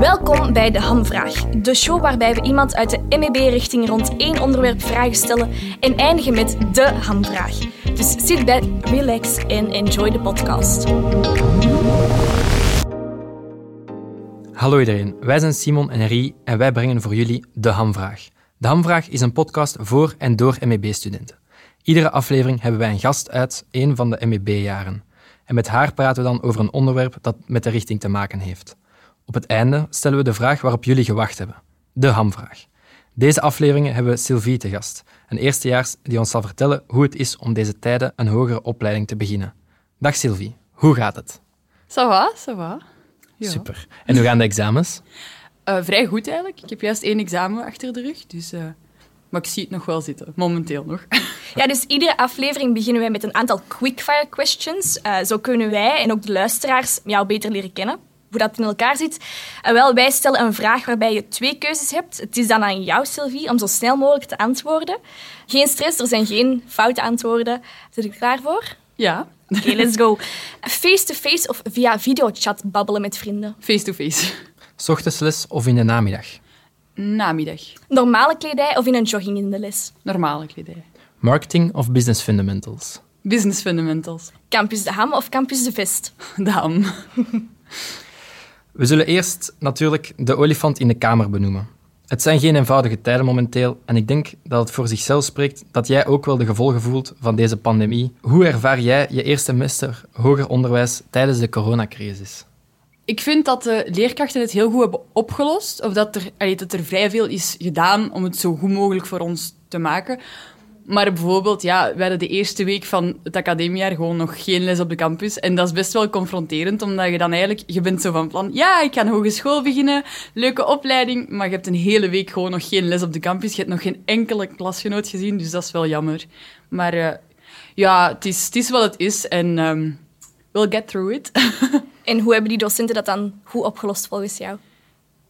Welkom bij De Hamvraag, de show waarbij we iemand uit de MEB-richting rond één onderwerp vragen stellen en eindigen met de hamvraag. Dus sit back, relax en enjoy de podcast. Hallo iedereen, wij zijn Simon en Rie en wij brengen voor jullie De Hamvraag. De Hamvraag is een podcast voor en door MEB-studenten. Iedere aflevering hebben wij een gast uit een van de MEB-jaren. En met haar praten we dan over een onderwerp dat met de richting te maken heeft. Op het einde stellen we de vraag waarop jullie gewacht hebben. De hamvraag. Deze afleveringen hebben we Sylvie te gast, een eerstejaars die ons zal vertellen hoe het is om deze tijden een hogere opleiding te beginnen. Dag Sylvie, hoe gaat het? Ça va, ça va. Ja. Super. En hoe gaan de examens? Uh, vrij goed eigenlijk. Ik heb juist één examen achter de rug, dus... Uh, maar ik zie het nog wel zitten, momenteel nog. Ja, dus iedere aflevering beginnen wij met een aantal quickfire questions. Uh, zo kunnen wij en ook de luisteraars jou beter leren kennen hoe dat in elkaar zit. En wel, wij stellen een vraag waarbij je twee keuzes hebt. Het is dan aan jou, Sylvie, om zo snel mogelijk te antwoorden. Geen stress, er zijn geen foute antwoorden. Zit je klaar voor? Ja. Oké, let's go. Face-to-face of via videochat babbelen met vrienden? Face-to-face. Ochtends of in de namiddag? Namiddag. Normale kledij of in een jogging in de les? Normale kledij. Marketing of business fundamentals? Business fundamentals. Campus de Ham of Campus de Vest? De Ham. We zullen eerst natuurlijk de olifant in de kamer benoemen. Het zijn geen eenvoudige tijden momenteel en ik denk dat het voor zichzelf spreekt dat jij ook wel de gevolgen voelt van deze pandemie. Hoe ervaar jij je eerste semester hoger onderwijs tijdens de coronacrisis? Ik vind dat de leerkrachten het heel goed hebben opgelost, of dat er, dat er vrij veel is gedaan om het zo goed mogelijk voor ons te maken. Maar bijvoorbeeld, ja, we hadden de eerste week van het academiejaar gewoon nog geen les op de campus. En dat is best wel confronterend, omdat je dan eigenlijk... Je bent zo van plan, ja, ik ga een hogeschool beginnen, leuke opleiding, maar je hebt een hele week gewoon nog geen les op de campus. Je hebt nog geen enkele klasgenoot gezien, dus dat is wel jammer. Maar uh, ja, het is, het is wat het is en um, we'll get through it. en hoe hebben die docenten dat dan goed opgelost volgens jou?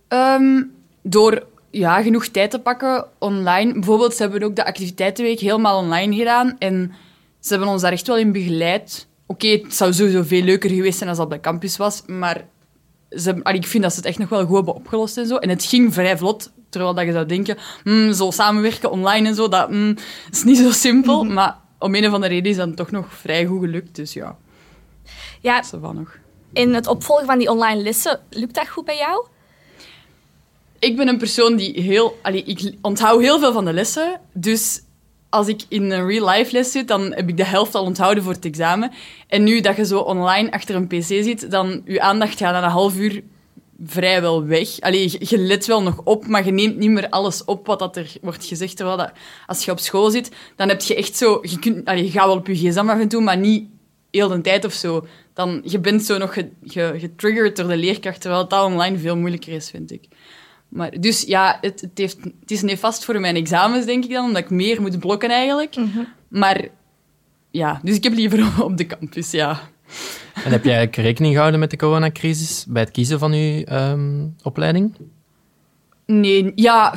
Um, door ja, genoeg tijd te pakken online. Bijvoorbeeld, ze hebben ook de activiteitenweek helemaal online gedaan. En ze hebben ons daar echt wel in begeleid. Oké, het zou sowieso veel leuker geweest zijn als dat bij campus was. Maar ze, ik vind dat ze het echt nog wel goed hebben opgelost en zo. En het ging vrij vlot. Terwijl dat je zou denken, mm, zo samenwerken online en zo, dat mm, is niet zo simpel. Mhm. Maar om een of andere reden is dat toch nog vrij goed gelukt. Dus ja, ja dat nog. In het opvolgen van die online lessen, lukt dat goed bij jou? Ik ben een persoon die heel... Allee, ik onthoud heel veel van de lessen. Dus als ik in een real-life les zit, dan heb ik de helft al onthouden voor het examen. En nu dat je zo online achter een pc zit, dan je aandacht gaat na een half uur vrijwel weg. Allee, je, let wel nog op, maar je neemt niet meer alles op wat dat er wordt gezegd. Terwijl als je op school zit, dan heb je echt zo... Je, kunt, allee, je gaat wel op je gsm af en toe, maar niet heel de tijd of zo. Dan, je bent zo nog getriggerd door de leerkracht, terwijl dat online veel moeilijker is, vind ik. Maar, dus ja, het, het, heeft, het is nefast voor mijn examens, denk ik dan, omdat ik meer moet blokken eigenlijk. Mhm. Maar ja, dus ik heb liever op de campus, ja. En heb jij rekening gehouden met de coronacrisis bij het kiezen van je ehm, opleiding? Nee, ja,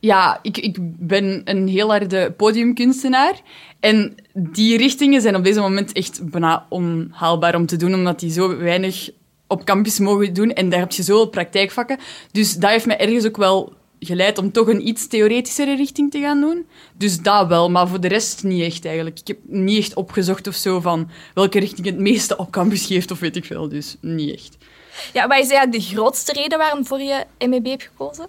ja ik, ik ben een heel harde podiumkunstenaar. En die richtingen zijn op deze moment echt bijna onhaalbaar om te doen, omdat die zo weinig op campus mogen doen. En daar heb je zoveel praktijkvakken. Dus dat heeft mij ergens ook wel geleid om toch een iets theoretischere richting te gaan doen. Dus dat wel, maar voor de rest niet echt eigenlijk. Ik heb niet echt opgezocht of zo van welke richting het meeste op campus geeft of weet ik veel. Dus niet echt. Ja, wat is eigenlijk de grootste reden waarom voor je MEB hebt gekozen?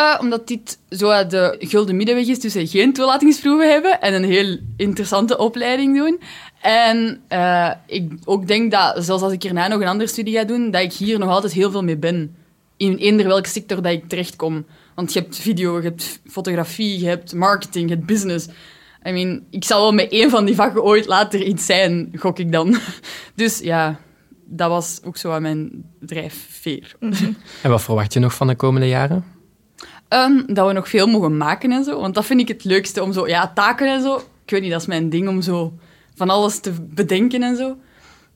Uh, omdat dit zo de gulden middenweg is tussen geen toelatingsproeven hebben en een heel interessante opleiding doen. En uh, ik ook denk dat, zelfs als ik hierna nog een andere studie ga doen, dat ik hier nog altijd heel veel mee ben. In eender welke sector dat ik terechtkom. Want je hebt video, je hebt fotografie, je hebt marketing, je hebt business. I mean, ik zal wel met één van die vakken ooit later iets zijn, gok ik dan. Dus ja, dat was ook zo aan mijn drijfveer. Mhm. En wat verwacht je nog van de komende jaren? Um, dat we nog veel mogen maken en zo. Want dat vind ik het leukste om zo, ja, taken en zo. Ik weet niet, dat is mijn ding om zo van alles te bedenken en zo.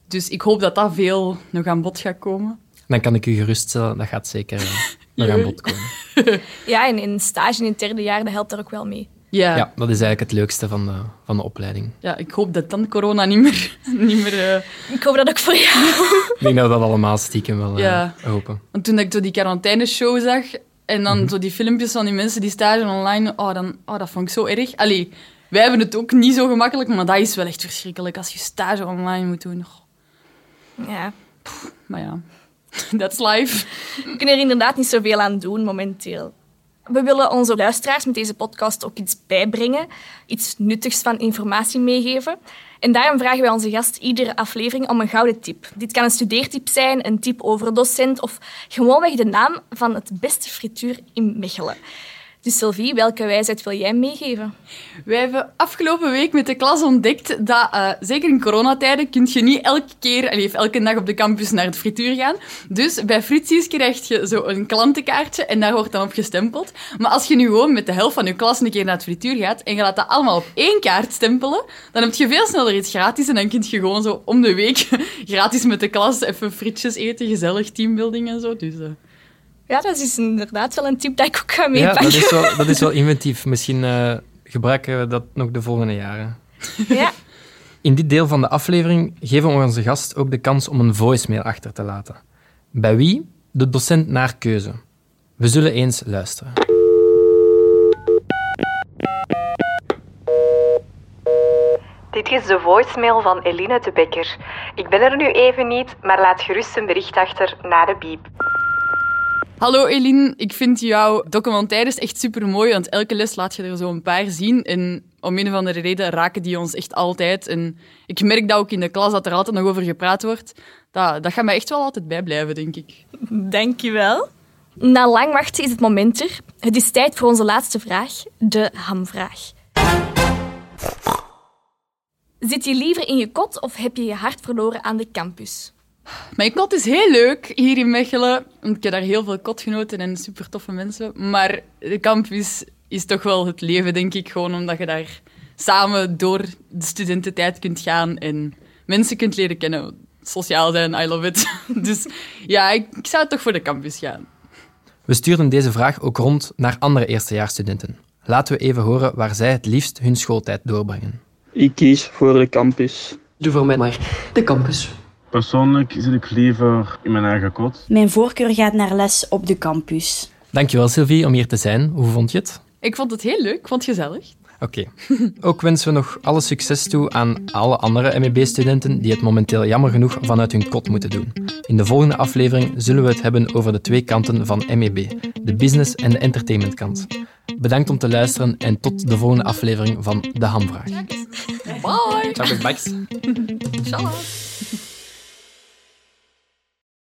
Dus ik hoop dat dat veel nog aan bod gaat komen. Dan kan ik u geruststellen, dat gaat zeker eh, nog aan bod komen. ja, en in stage in het derde jaar, dat helpt er ook wel mee. Ja. Ja, dat is eigenlijk het leukste van de, van de opleiding. Ja, ik hoop dat dan corona niet meer... Niet meer eh, Ik hoop dat ook voor jou. Ik denk dat we dat allemaal stiekem wel eh, Ja. hopen. Want toen ik zo die quarantaineshow zag en dan Mhm. zo die filmpjes van die mensen die stage online, oh, dan, oh, dat vond ik zo erg. Allee, wij hebben het ook niet zo gemakkelijk, maar dat is wel echt verschrikkelijk als je stage online moet doen. Ja. maar ja, that's life. We kunnen er inderdaad niet zoveel aan doen momenteel. We willen onze luisteraars met deze podcast ook iets bijbrengen, iets nuttigs van informatie meegeven. En daarom vragen wij onze gast iedere aflevering om een gouden tip. Dit kan een studeertip zijn, een tip over een docent of gewoonweg de naam van het beste frituur in Mechelen. Dus Sylvie, welke wijsheid wil jij meegeven? Wij hebben afgelopen week met de klas ontdekt dat, eh, zeker in coronatijden, kun je niet elke keer, allee, elke dag op de campus naar het frituur gaan. Dus bij Fritsies krijg je zo een klantenkaartje en daar wordt dan op gestempeld. Maar als je nu gewoon met de helft van je klas een keer naar het frituur gaat en je laat dat allemaal op één kaart stempelen, dan heb je veel sneller iets gratis en dan kun je gewoon zo om de week gratis met de klas even frietjes eten, gezellig teambuilding en zo. Dus, eh, Ja, dat is inderdaad wel een tip dat ik ook ga Ja, meepakken. dat is wel, dat is wel inventief. Misschien eh, gebruiken we dat nog de volgende jaren. Ja. In dit deel van de aflevering geven we onze gast ook de kans om een voicemail achter te laten. Bij wie? De docent naar keuze. We zullen eens luisteren. Dit is de voicemail van Eline de Bekker. Ik ben er nu even niet, maar laat gerust een bericht achter na de biep. Hallo Eline, ik vind jouw documentaires echt super mooi, want elke les laat je er zo een paar zien. En om een of andere reden raken die ons echt altijd. En ik merk dat ook in de klas dat er altijd nog over gepraat wordt. Dat, dat gaat mij echt wel altijd bijblijven, denk ik. Dankjewel. Na lang wachten is het moment er. Het is tijd voor onze laatste vraag, de hamvraag. Zit je liever in je kot of heb je je hart verloren aan de campus? Mijn kot is heel leuk hier in Mechelen. want Ik heb daar heel veel kotgenoten en super toffe mensen. Maar de campus is toch wel het leven, denk ik. Gewoon omdat je daar samen door de studententijd kunt gaan en mensen kunt leren kennen. Sociaal zijn, I love it. Dus ja, ik, ik zou toch voor de campus gaan. We stuurden deze vraag ook rond naar andere eerstejaarsstudenten. Laten we even horen waar zij het liefst hun schooltijd doorbrengen. Ik kies voor de campus. Doe voor mij maar de campus. Persoonlijk zit ik liever in mijn eigen kot. Mijn voorkeur gaat naar les op de campus. Dankjewel Sylvie om hier te zijn. Hoe vond je het? Ik vond het heel leuk, ik vond het gezellig. Oké. Ook wensen we nog alle succes toe aan alle andere MEB-studenten die het momenteel jammer genoeg vanuit hun kot moeten doen. In de volgende aflevering zullen we het hebben over de twee kanten van MEB, de business en de entertainment kant. Bedankt om te luisteren en tot de volgende aflevering van De Hamvraag. Bye! Ciao, bye. Shalom.